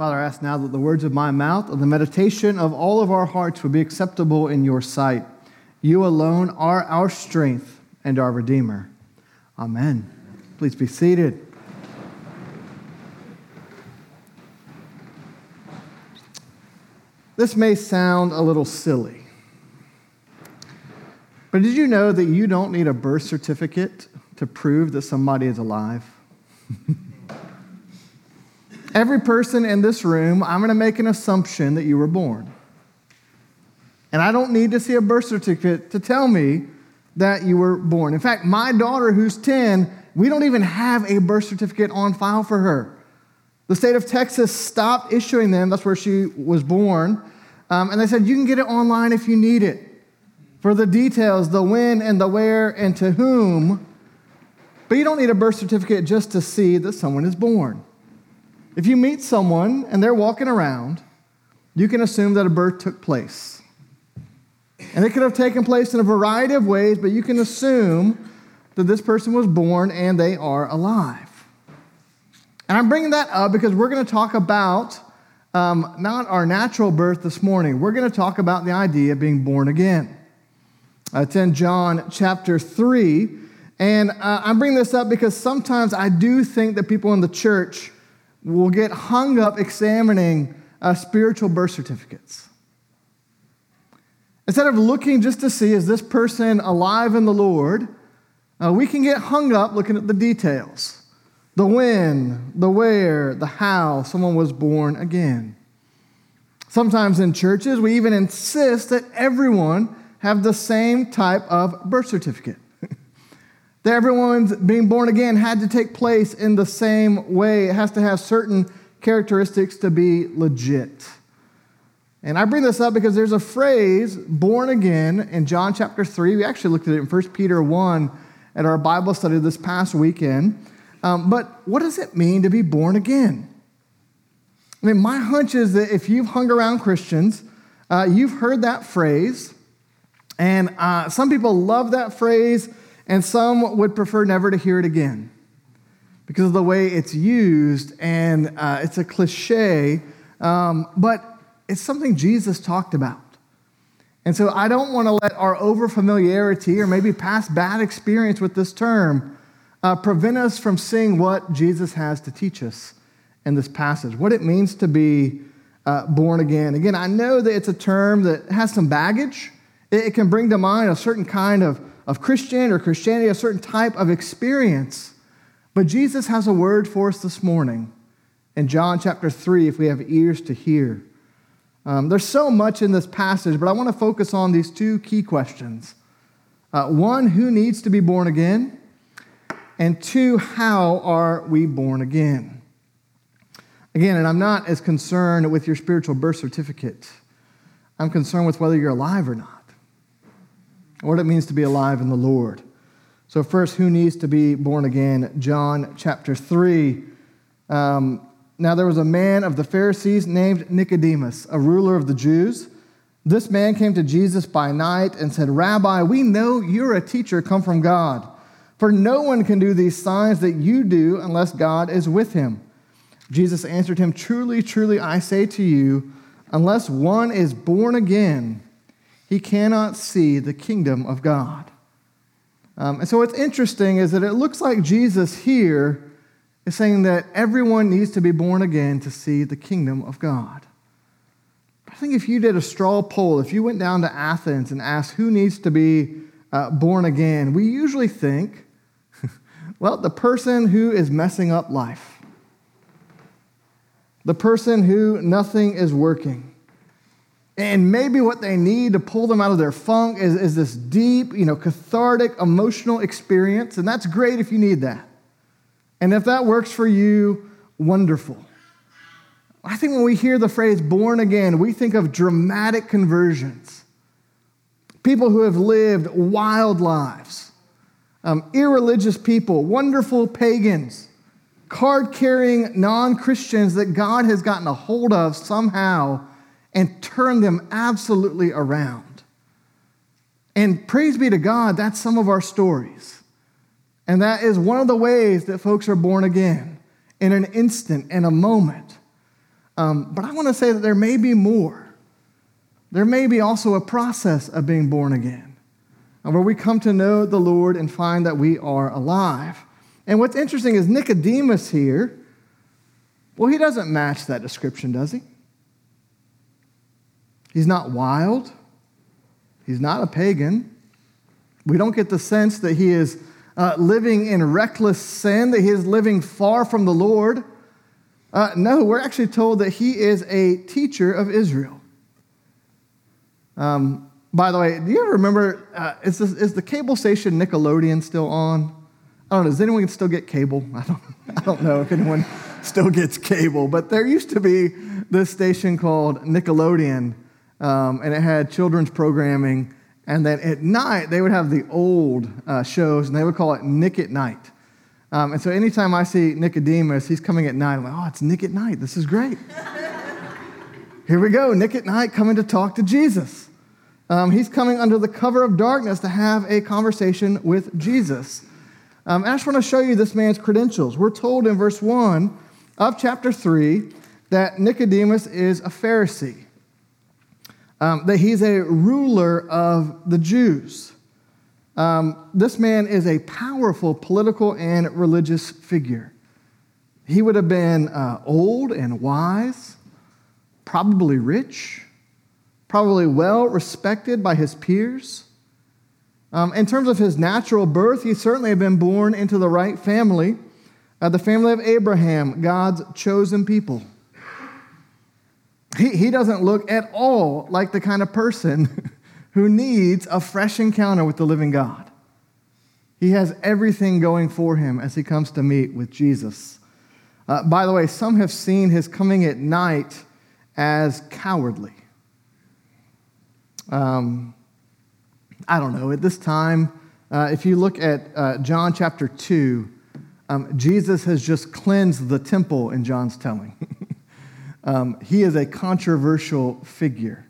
ask now that the words of my mouth and the meditation of all of our hearts would be acceptable in your sight. You alone are our strength and our Redeemer. Amen. Please be seated. This may sound a little silly, but did you know that you don't need a birth certificate to prove that somebody is alive? Every person in this room, I'm going to make an assumption that you were born. And I don't need to see a birth certificate to tell me that you were born. In fact, my daughter, who's 10, we don't even have a birth certificate on file for her. The state of Texas stopped issuing them. That's where she was born. Um, and they said, you can get it online if you need it. For the details, the when and the where and to whom. But you don't need a birth certificate just to see that someone is born. If you meet someone and they're walking around, you can assume that a birth took place. And it could have taken place in a variety of ways, but you can assume that this person was born and they are alive. And I'm bringing that up because we're going to talk about um, not our natural birth this morning. We're going to talk about the idea of being born again. Uh, it's in John chapter 3. And uh, I'm bringing this up because sometimes I do think that people in the church will get hung up examining uh, spiritual birth certificates. Instead of looking just to see, is this person alive in the Lord, uh, we can get hung up looking at the details the when, the where, the how someone was born again. Sometimes in churches, we even insist that everyone have the same type of birth certificate that everyone's being born again had to take place in the same way. It has to have certain characteristics to be legit. And I bring this up because there's a phrase, born again, in John chapter 3. We actually looked at it in 1 Peter 1 at our Bible study this past weekend. Um, but what does it mean to be born again? I mean, my hunch is that if you've hung around Christians, uh, you've heard that phrase. And uh, some people love that phrase and some would prefer never to hear it again because of the way it's used, and uh, it's a cliche, um, but it's something Jesus talked about. And so I don't want to let our overfamiliarity or maybe past bad experience with this term uh, prevent us from seeing what Jesus has to teach us in this passage, what it means to be uh, born again. Again, I know that it's a term that has some baggage. It, it can bring to mind a certain kind of of Christian or Christianity, a certain type of experience. But Jesus has a word for us this morning in John chapter 3, if we have ears to hear. Um, there's so much in this passage, but I want to focus on these two key questions. Uh, one, who needs to be born again? And two, how are we born again? Again, and I'm not as concerned with your spiritual birth certificate. I'm concerned with whether you're alive or not what it means to be alive in the Lord. So, first, who needs to be born again? John chapter 3. Um, now, there was a man of the Pharisees named Nicodemus, a ruler of the Jews. This man came to Jesus by night and said, Rabbi, we know you're a teacher come from God, for no one can do these signs that you do unless God is with him. Jesus answered him, Truly, truly, I say to you, unless one is born again, he cannot see the kingdom of God. Um, and so what's interesting is that it looks like Jesus here is saying that everyone needs to be born again to see the kingdom of God. I think if you did a straw poll, if you went down to Athens and asked who needs to be uh, born again, we usually think, well, the person who is messing up life, the person who nothing is working and maybe what they need to pull them out of their funk is, is this deep, you know, cathartic, emotional experience. And that's great if you need that. And if that works for you, wonderful. I think when we hear the phrase born again, we think of dramatic conversions. People who have lived wild lives, um, irreligious people, wonderful pagans, card carrying non Christians that God has gotten a hold of somehow and turn them absolutely around. And praise be to God, that's some of our stories. And that is one of the ways that folks are born again in an instant, in a moment. Um, but I want to say that there may be more. There may be also a process of being born again, where we come to know the Lord and find that we are alive. And what's interesting is Nicodemus here, well, he doesn't match that description, does he? He's not wild. He's not a pagan. We don't get the sense that he is uh, living in reckless sin, that he is living far from the Lord. Uh, no, we're actually told that he is a teacher of Israel. Um, by the way, do you ever remember, uh, is, this, is the cable station Nickelodeon still on? I don't know, does anyone still get cable? I don't, I don't know if anyone still gets cable, but there used to be this station called Nickelodeon, um, and it had children's programming. And then at night, they would have the old uh, shows, and they would call it Nick at Night. Um, and so anytime I see Nicodemus, he's coming at night. I'm like, oh, it's Nick at Night. This is great. Here we go, Nick at Night coming to talk to Jesus. Um, he's coming under the cover of darkness to have a conversation with Jesus. Um, I just want to show you this man's credentials. We're told in verse 1 of chapter 3 that Nicodemus is a Pharisee, um, that he's a ruler of the Jews. Um, this man is a powerful political and religious figure. He would have been uh, old and wise, probably rich, probably well respected by his peers. Um, in terms of his natural birth, he certainly had been born into the right family, uh, the family of Abraham, God's chosen people. He, he doesn't look at all like the kind of person who needs a fresh encounter with the living God. He has everything going for him as he comes to meet with Jesus. Uh, by the way, some have seen his coming at night as cowardly. Um, I don't know. At this time, uh, if you look at uh, John chapter 2, um, Jesus has just cleansed the temple in John's telling. Um, he is a controversial figure.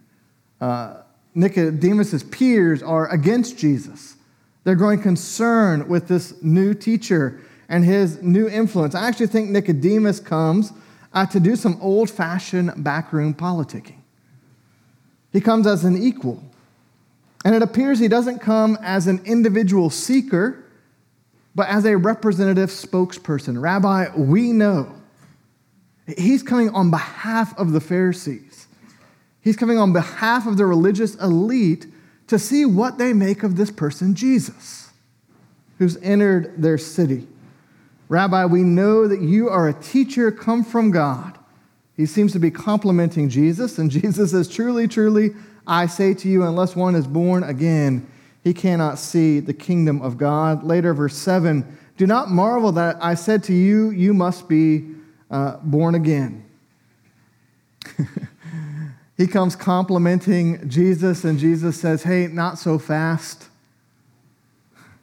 Uh, Nicodemus' peers are against Jesus. They're growing concerned with this new teacher and his new influence. I actually think Nicodemus comes uh, to do some old fashioned backroom politicking. He comes as an equal. And it appears he doesn't come as an individual seeker, but as a representative spokesperson. Rabbi, we know. He's coming on behalf of the Pharisees. He's coming on behalf of the religious elite to see what they make of this person, Jesus, who's entered their city. Rabbi, we know that you are a teacher come from God. He seems to be complimenting Jesus, and Jesus says, Truly, truly, I say to you, unless one is born again, he cannot see the kingdom of God. Later, verse 7 Do not marvel that I said to you, You must be uh, born again. He comes complimenting Jesus, and Jesus says, Hey, not so fast.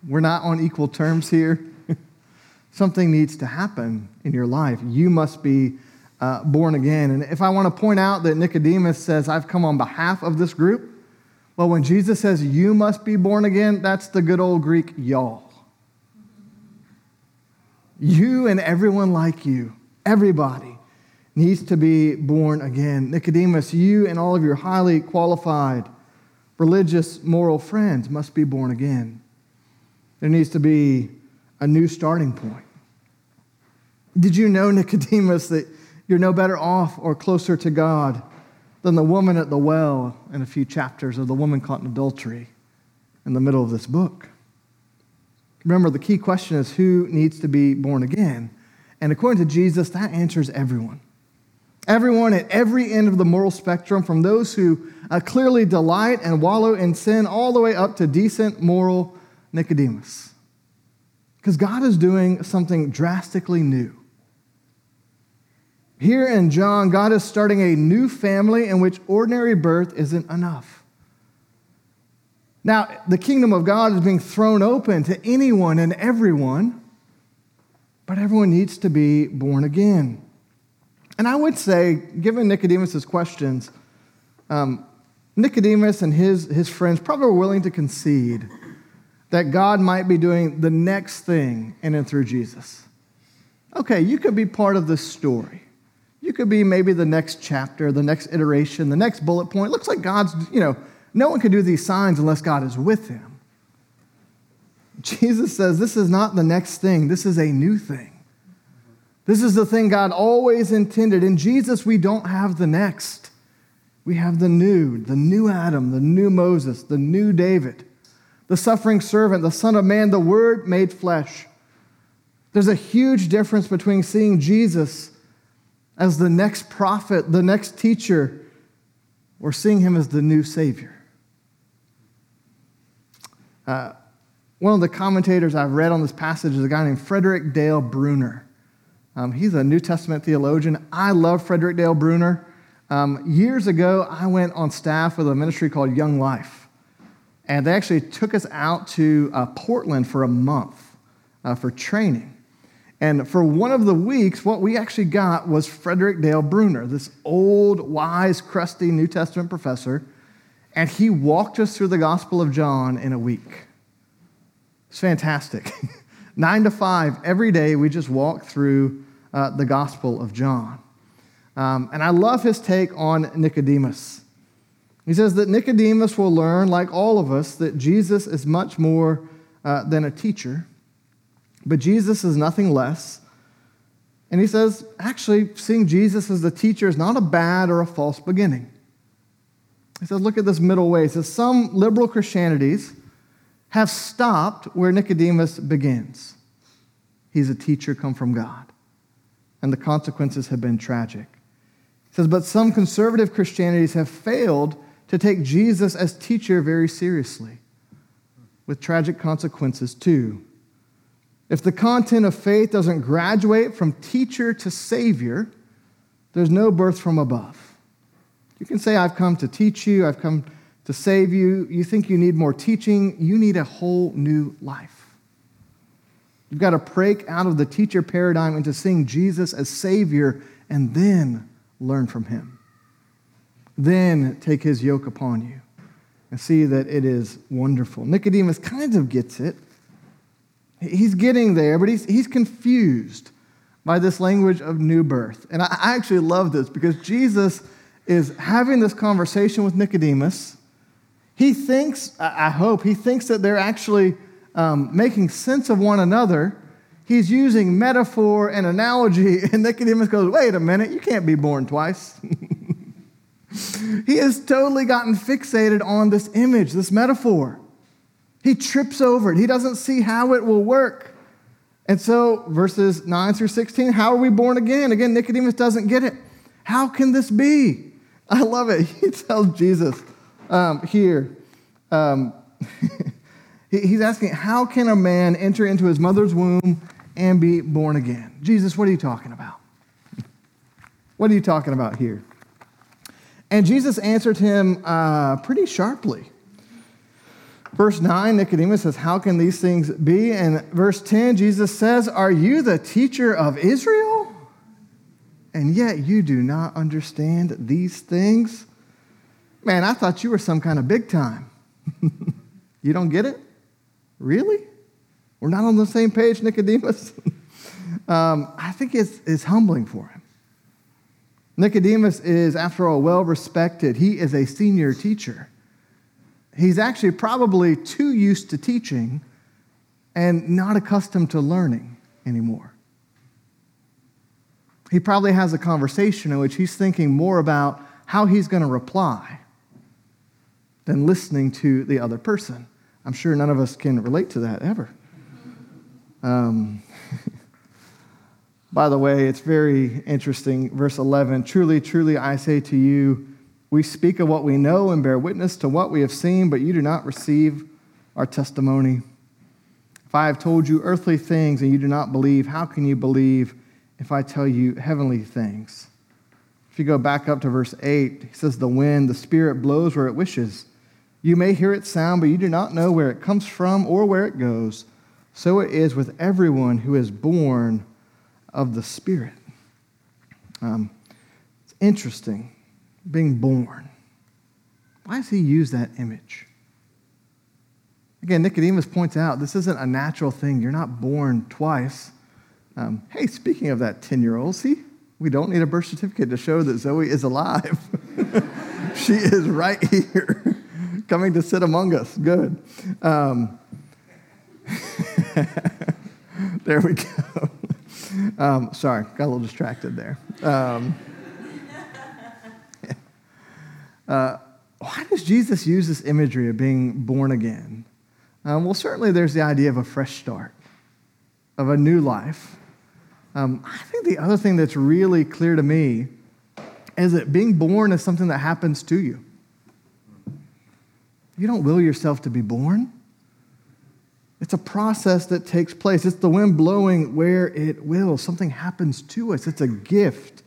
We're not on equal terms here. Something needs to happen in your life. You must be uh, born again. And if I want to point out that Nicodemus says, I've come on behalf of this group, well, when Jesus says, You must be born again, that's the good old Greek y'all. You and everyone like you, everybody needs to be born again. Nicodemus, you and all of your highly qualified religious, moral friends must be born again. There needs to be a new starting point. Did you know, Nicodemus, that you're no better off or closer to God than the woman at the well in a few chapters of the woman caught in adultery in the middle of this book? Remember, the key question is who needs to be born again? And according to Jesus, that answers everyone. Everyone at every end of the moral spectrum, from those who uh, clearly delight and wallow in sin, all the way up to decent, moral Nicodemus. Because God is doing something drastically new. Here in John, God is starting a new family in which ordinary birth isn't enough. Now, the kingdom of God is being thrown open to anyone and everyone, but everyone needs to be born again. And I would say, given Nicodemus' questions, um, Nicodemus and his, his friends probably were willing to concede that God might be doing the next thing in and through Jesus. Okay, you could be part of this story. You could be maybe the next chapter, the next iteration, the next bullet point. It looks like God's, you know, no one can do these signs unless God is with him. Jesus says this is not the next thing, this is a new thing. This is the thing God always intended. In Jesus, we don't have the next. We have the new, the new Adam, the new Moses, the new David, the suffering servant, the Son of Man, the Word made flesh. There's a huge difference between seeing Jesus as the next prophet, the next teacher, or seeing him as the new Savior. Uh, one of the commentators I've read on this passage is a guy named Frederick Dale Bruner. Um, he's a New Testament theologian. I love Frederick Dale Bruner. Um, years ago, I went on staff with a ministry called Young Life. And they actually took us out to uh, Portland for a month uh, for training. And for one of the weeks, what we actually got was Frederick Dale Bruner, this old, wise, crusty New Testament professor. And he walked us through the Gospel of John in a week. It's fantastic. Nine to five, every day, we just walk through uh, the Gospel of John. Um, and I love his take on Nicodemus. He says that Nicodemus will learn, like all of us, that Jesus is much more uh, than a teacher, but Jesus is nothing less. And he says, actually, seeing Jesus as the teacher is not a bad or a false beginning. He says, look at this middle way. He says, some liberal Christianities have stopped where Nicodemus begins. He's a teacher come from God and the consequences have been tragic. He says, but some conservative Christianities have failed to take Jesus as teacher very seriously, with tragic consequences too. If the content of faith doesn't graduate from teacher to savior, there's no birth from above. You can say, I've come to teach you, I've come to save you. You think you need more teaching, you need a whole new life. You've got to break out of the teacher paradigm into seeing Jesus as Savior and then learn from Him. Then take His yoke upon you and see that it is wonderful. Nicodemus kind of gets it. He's getting there, but he's, he's confused by this language of new birth. And I, I actually love this because Jesus is having this conversation with Nicodemus. He thinks, I hope, he thinks that they're actually um, making sense of one another, he's using metaphor and analogy, and Nicodemus goes, Wait a minute, you can't be born twice. he has totally gotten fixated on this image, this metaphor. He trips over it, he doesn't see how it will work. And so, verses 9 through 16, how are we born again? Again, Nicodemus doesn't get it. How can this be? I love it. He tells Jesus um, here, um, He's asking, How can a man enter into his mother's womb and be born again? Jesus, what are you talking about? What are you talking about here? And Jesus answered him uh, pretty sharply. Verse 9, Nicodemus says, How can these things be? And verse 10, Jesus says, Are you the teacher of Israel? And yet you do not understand these things? Man, I thought you were some kind of big time. you don't get it? Really? We're not on the same page, Nicodemus? um, I think it's, it's humbling for him. Nicodemus is, after all, well respected. He is a senior teacher. He's actually probably too used to teaching and not accustomed to learning anymore. He probably has a conversation in which he's thinking more about how he's going to reply than listening to the other person. I'm sure none of us can relate to that ever. Um, by the way, it's very interesting. Verse 11 Truly, truly, I say to you, we speak of what we know and bear witness to what we have seen, but you do not receive our testimony. If I have told you earthly things and you do not believe, how can you believe if I tell you heavenly things? If you go back up to verse 8, he says, The wind, the Spirit blows where it wishes you may hear its sound, but you do not know where it comes from or where it goes. So it is with everyone who is born of the Spirit. Um, it's interesting, being born. Why does he use that image? Again, Nicodemus points out this isn't a natural thing. You're not born twice. Um, hey, speaking of that 10 year old, see, We don't need a birth certificate to show that Zoe is alive. she is right here, coming to sit among us. Good. Um, there we go. Um, sorry, got a little distracted there. Um, uh, why does Jesus use this imagery of being born again? Um, well, certainly there's the idea of a fresh start, of a new life. Um, I think the other thing that's really clear to me is that being born is something that happens to you. You don't will yourself to be born. It's a process that takes place. It's the wind blowing where it will. Something happens to us. It's a gift,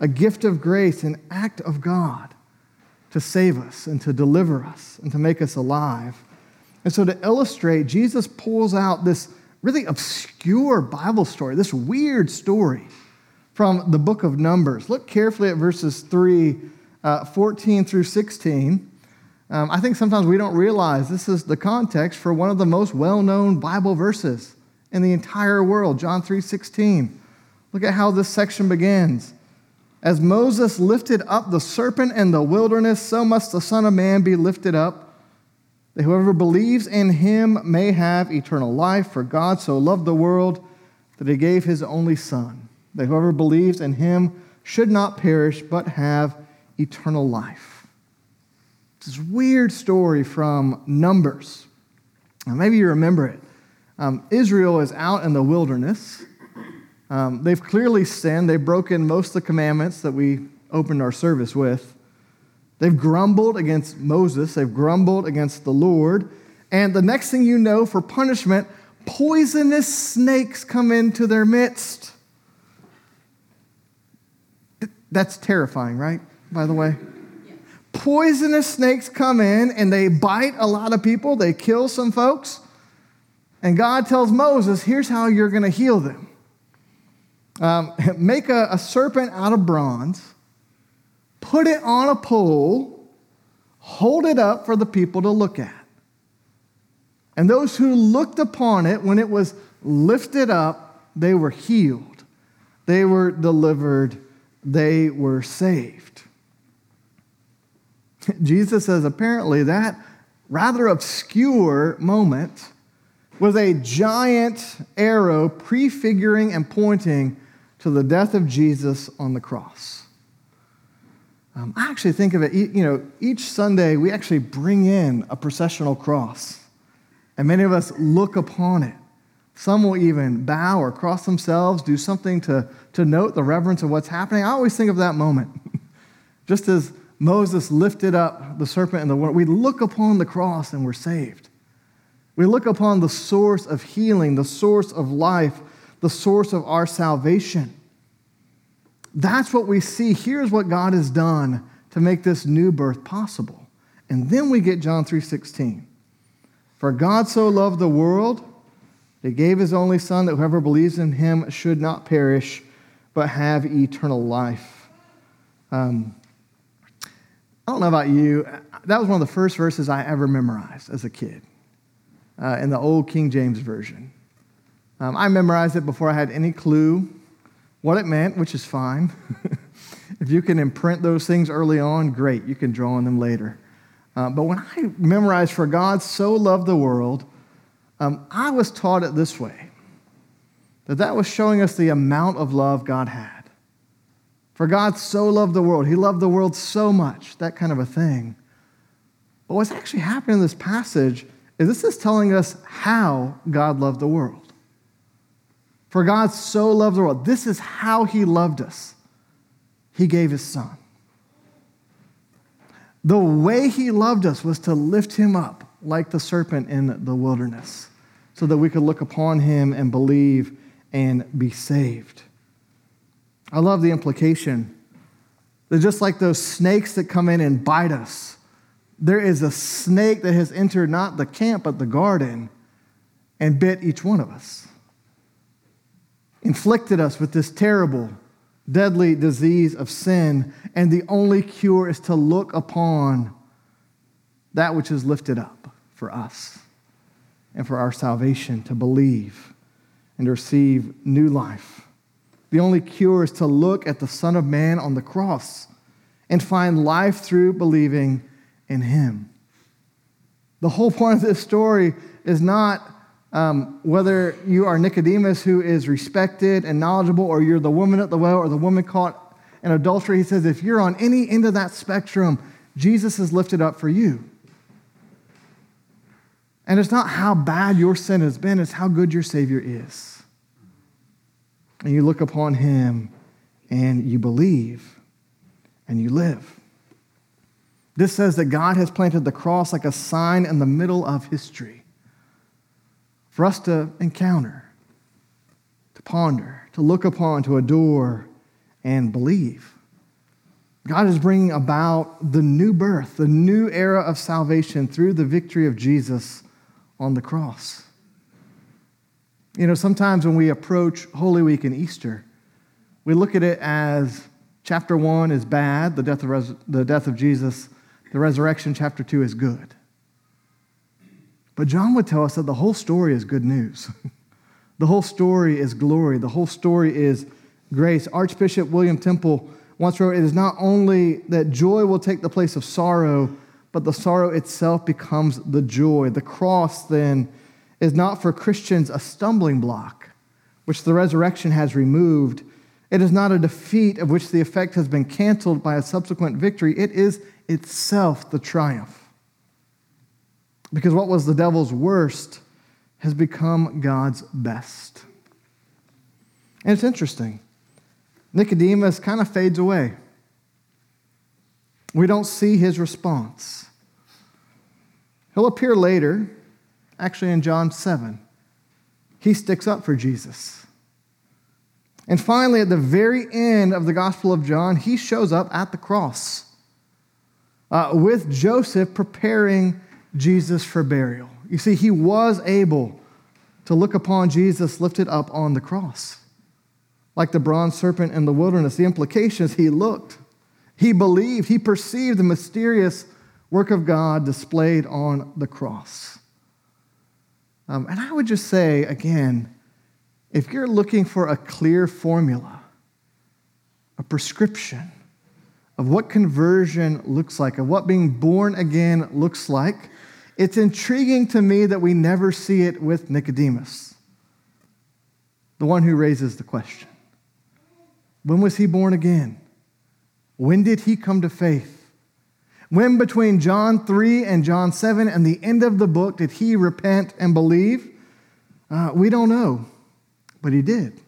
a gift of grace, an act of God to save us and to deliver us and to make us alive. And so, to illustrate, Jesus pulls out this really obscure Bible story, this weird story from the book of Numbers. Look carefully at verses 3, uh, 14 through 16. Um, I think sometimes we don't realize this is the context for one of the most well-known Bible verses in the entire world, John 3:16. Look at how this section begins. As Moses lifted up the serpent in the wilderness, so must the Son of Man be lifted up, that whoever believes in him may have eternal life. For God so loved the world that he gave his only Son, that whoever believes in him should not perish, but have eternal life this weird story from Numbers. Now, maybe you remember it. Um, Israel is out in the wilderness. Um, they've clearly sinned. They've broken most of the commandments that we opened our service with. They've grumbled against Moses, they've grumbled against the Lord. And the next thing you know, for punishment, poisonous snakes come into their midst. That's terrifying, right? By the way poisonous snakes come in and they bite a lot of people, they kill some folks. And God tells Moses, here's how you're going to heal them um, make a, a serpent out of bronze, put it on a pole, hold it up for the people to look at. And those who looked upon it, when it was lifted up, they were healed, they were delivered, they were saved. Jesus says apparently that rather obscure moment was a giant arrow prefiguring and pointing to the death of Jesus on the cross. Um, I actually think of it, you know, each Sunday we actually bring in a processional cross, and many of us look upon it. Some will even bow or cross themselves, do something to, to note the reverence of what's happening. I always think of that moment. Just as Moses lifted up the serpent in the. We look upon the cross and we're saved. We look upon the source of healing, the source of life, the source of our salvation. That's what we see. Here's what God has done to make this new birth possible. And then we get John 3:16. For God so loved the world, that he gave his only son that whoever believes in him should not perish but have eternal life. Um, I don't know about you, that was one of the first verses I ever memorized as a kid uh, in the old King James Version. Um, I memorized it before I had any clue what it meant, which is fine. if you can imprint those things early on, great, you can draw on them later. Uh, but when I memorized, For God so loved the world, um, I was taught it this way that that was showing us the amount of love God had. For God so loved the world. He loved the world so much, that kind of a thing. But what's actually happening in this passage is this is telling us how God loved the world. For God so loved the world. This is how He loved us. He gave His Son. The way He loved us was to lift Him up like the serpent in the wilderness so that we could look upon Him and believe and be saved. I love the implication that just like those snakes that come in and bite us, there is a snake that has entered not the camp, but the garden and bit each one of us, inflicted us with this terrible, deadly disease of sin. And the only cure is to look upon that which is lifted up for us and for our salvation, to believe and to receive new life. The only cure is to look at the Son of Man on the cross and find life through believing in him. The whole point of this story is not um, whether you are Nicodemus, who is respected and knowledgeable, or you're the woman at the well or the woman caught in adultery. He says, if you're on any end of that spectrum, Jesus is lifted up for you. And it's not how bad your sin has been, it's how good your Savior is. And you look upon him and you believe and you live. This says that God has planted the cross like a sign in the middle of history for us to encounter, to ponder, to look upon, to adore, and believe. God is bringing about the new birth, the new era of salvation through the victory of Jesus on the cross. You know, sometimes when we approach Holy Week and Easter, we look at it as chapter one is bad, the death of, res- the death of Jesus, the resurrection, chapter two, is good. But John would tell us that the whole story is good news. the whole story is glory. The whole story is grace. Archbishop William Temple once wrote It is not only that joy will take the place of sorrow, but the sorrow itself becomes the joy. The cross, then, is not for Christians a stumbling block, which the resurrection has removed. It is not a defeat of which the effect has been canceled by a subsequent victory. It is itself the triumph. Because what was the devil's worst has become God's best. And it's interesting. Nicodemus kind of fades away. We don't see his response. He'll appear later actually in John 7. He sticks up for Jesus. And finally, at the very end of the Gospel of John, he shows up at the cross uh, with Joseph preparing Jesus for burial. You see, he was able to look upon Jesus lifted up on the cross. Like the bronze serpent in the wilderness, the implication is he looked, he believed, he perceived the mysterious work of God displayed on the cross. Um, and I would just say, again, if you're looking for a clear formula, a prescription of what conversion looks like, of what being born again looks like, it's intriguing to me that we never see it with Nicodemus, the one who raises the question. When was he born again? When did he come to faith? When between John 3 and John 7 and the end of the book did he repent and believe? Uh, we don't know, but he did.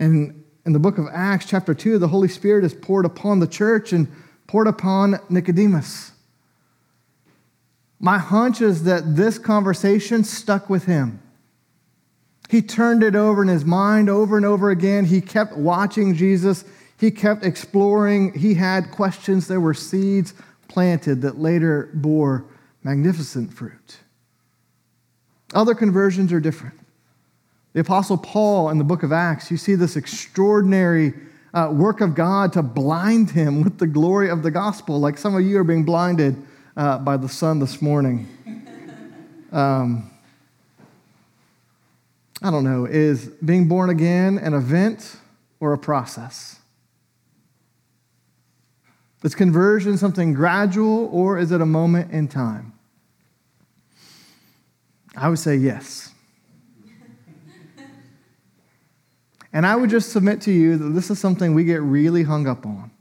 And in the book of Acts, chapter 2, the Holy Spirit is poured upon the church and poured upon Nicodemus. My hunch is that this conversation stuck with him. He turned it over in his mind over and over again. He kept watching Jesus. He kept exploring. He had questions. There were seeds planted that later bore magnificent fruit. Other conversions are different. The Apostle Paul in the book of Acts, you see this extraordinary uh, work of God to blind him with the glory of the gospel, like some of you are being blinded uh, by the sun this morning. Um, I don't know, is being born again an event or a process? Is conversion something gradual or is it a moment in time? I would say yes. and I would just submit to you that this is something we get really hung up on.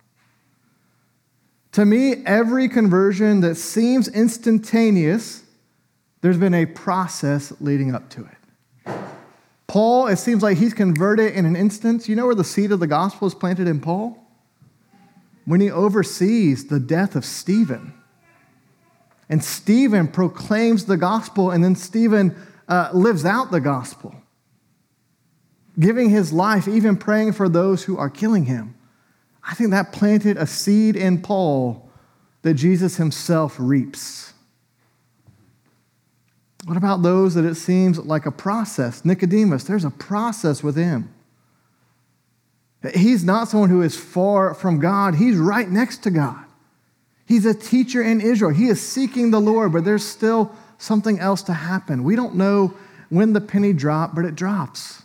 To me, every conversion that seems instantaneous, there's been a process leading up to it. Paul, it seems like he's converted in an instant. You know where the seed of the gospel is planted in Paul? When he oversees the death of Stephen. And Stephen proclaims the gospel, and then Stephen uh, lives out the gospel, giving his life, even praying for those who are killing him. I think that planted a seed in Paul that Jesus himself reaps. What about those that it seems like a process? Nicodemus, there's a process with him. He's not someone who is far from God, he's right next to God. He's a teacher in Israel. He is seeking the Lord, but there's still something else to happen. We don't know when the penny dropped, but it drops.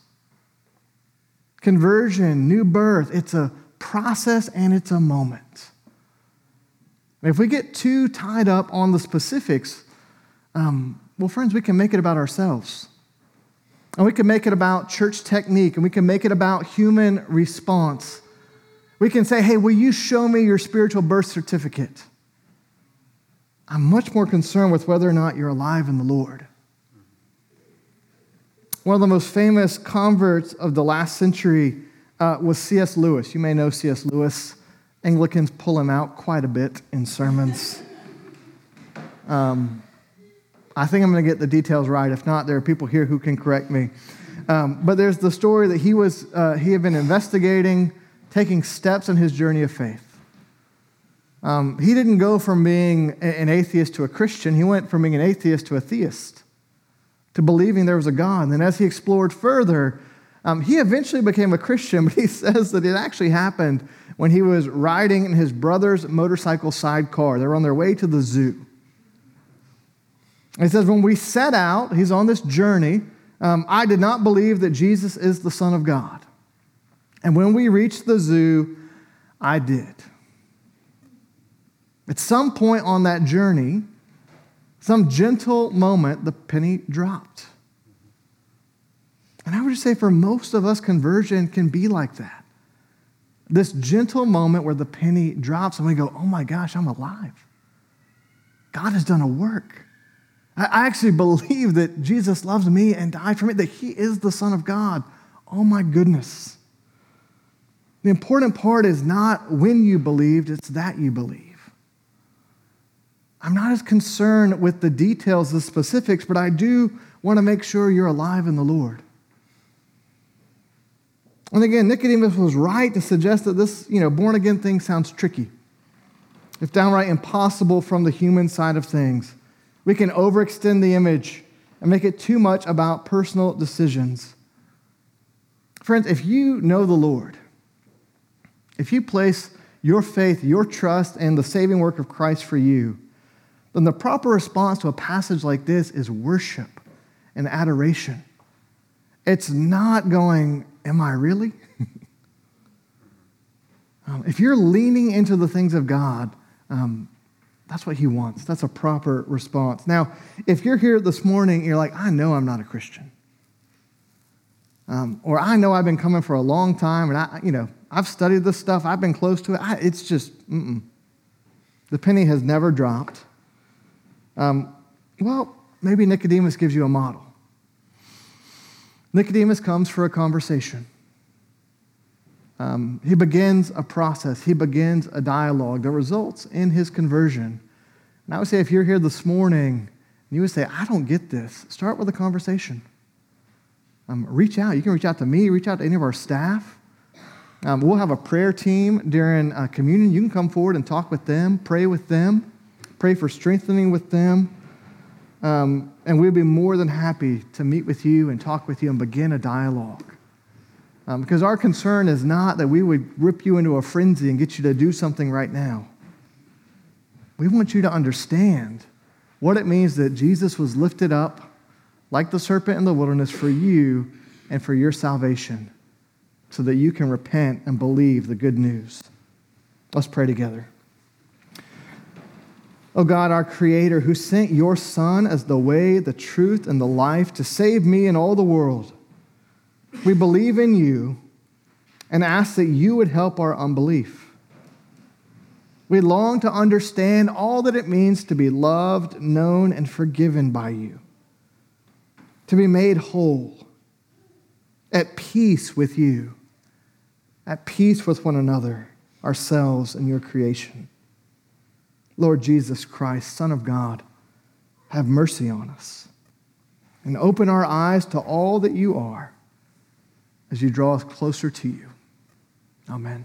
Conversion, new birth, it's a process and it's a moment. If we get too tied up on the specifics, um, well, friends, we can make it about ourselves. And we can make it about church technique, and we can make it about human response. We can say, hey, will you show me your spiritual birth certificate? I'm much more concerned with whether or not you're alive in the Lord. One of the most famous converts of the last century uh, was C.S. Lewis. You may know C.S. Lewis. Anglicans pull him out quite a bit in sermons. Um, I think I'm going to get the details right. If not, there are people here who can correct me. Um, but there's the story that he was uh, he had been investigating, taking steps in his journey of faith. Um, he didn't go from being an atheist to a Christian. He went from being an atheist to a theist, to believing there was a God. And as he explored further, um, he eventually became a Christian, but he says that it actually happened when he was riding in his brother's motorcycle sidecar. They were on their way to the zoo. He says, When we set out, he's on this journey, um, I did not believe that Jesus is the Son of God. And when we reached the zoo, I did. At some point on that journey, some gentle moment, the penny dropped. And I would just say for most of us, conversion can be like that. This gentle moment where the penny drops and we go, oh my gosh, I'm alive. God has done a work. I actually believe that Jesus loves me and died for me, that He is the Son of God. Oh my goodness. The important part is not when you believed, it's that you believe. I'm not as concerned with the details, the specifics, but I do want to make sure you're alive in the Lord. And again, Nicodemus was right to suggest that this, you know, born again thing sounds tricky. It's downright impossible from the human side of things. We can overextend the image and make it too much about personal decisions. Friends, if you know the Lord, if you place your faith, your trust in the saving work of Christ for you, then the proper response to a passage like this is worship and adoration. It's not going, Am I really? um, if you're leaning into the things of God, um, that's what he wants. That's a proper response. Now, if you're here this morning, you're like, I know I'm not a Christian. Um, or I know I've been coming for a long time and I, you know, I've studied this stuff. I've been close to it. I, it's just, mm-mm. the penny has never dropped. Um, well, maybe Nicodemus gives you a model. Nicodemus comes for a conversation. Um, he begins a process, he begins a dialogue that results in his conversion. And I would say if you're here this morning and you would say, I don't get this, start with a conversation. Um, reach out. You can reach out to me, reach out to any of our staff. Um, we'll have a prayer team during uh, communion. You can come forward and talk with them, pray with them, pray for strengthening with them. Um, and we'd be more than happy to meet with you and talk with you and begin a dialogue. Um, because our concern is not that we would rip you into a frenzy and get you to do something right now. We want you to understand what it means that Jesus was lifted up like the serpent in the wilderness for you and for your salvation so that you can repent and believe the good news. Let's pray together. Oh God, our Creator, who sent your Son as the way, the truth, and the life to save me and all the world. We believe in you and ask that you would help our unbelief. We long to understand all that it means to be loved, known, and forgiven by you, to be made whole, at peace with you, at peace with one another, ourselves, and your creation. Lord Jesus Christ, Son of God, have mercy on us and open our eyes to all that you are as you draw us closer to you. Amen.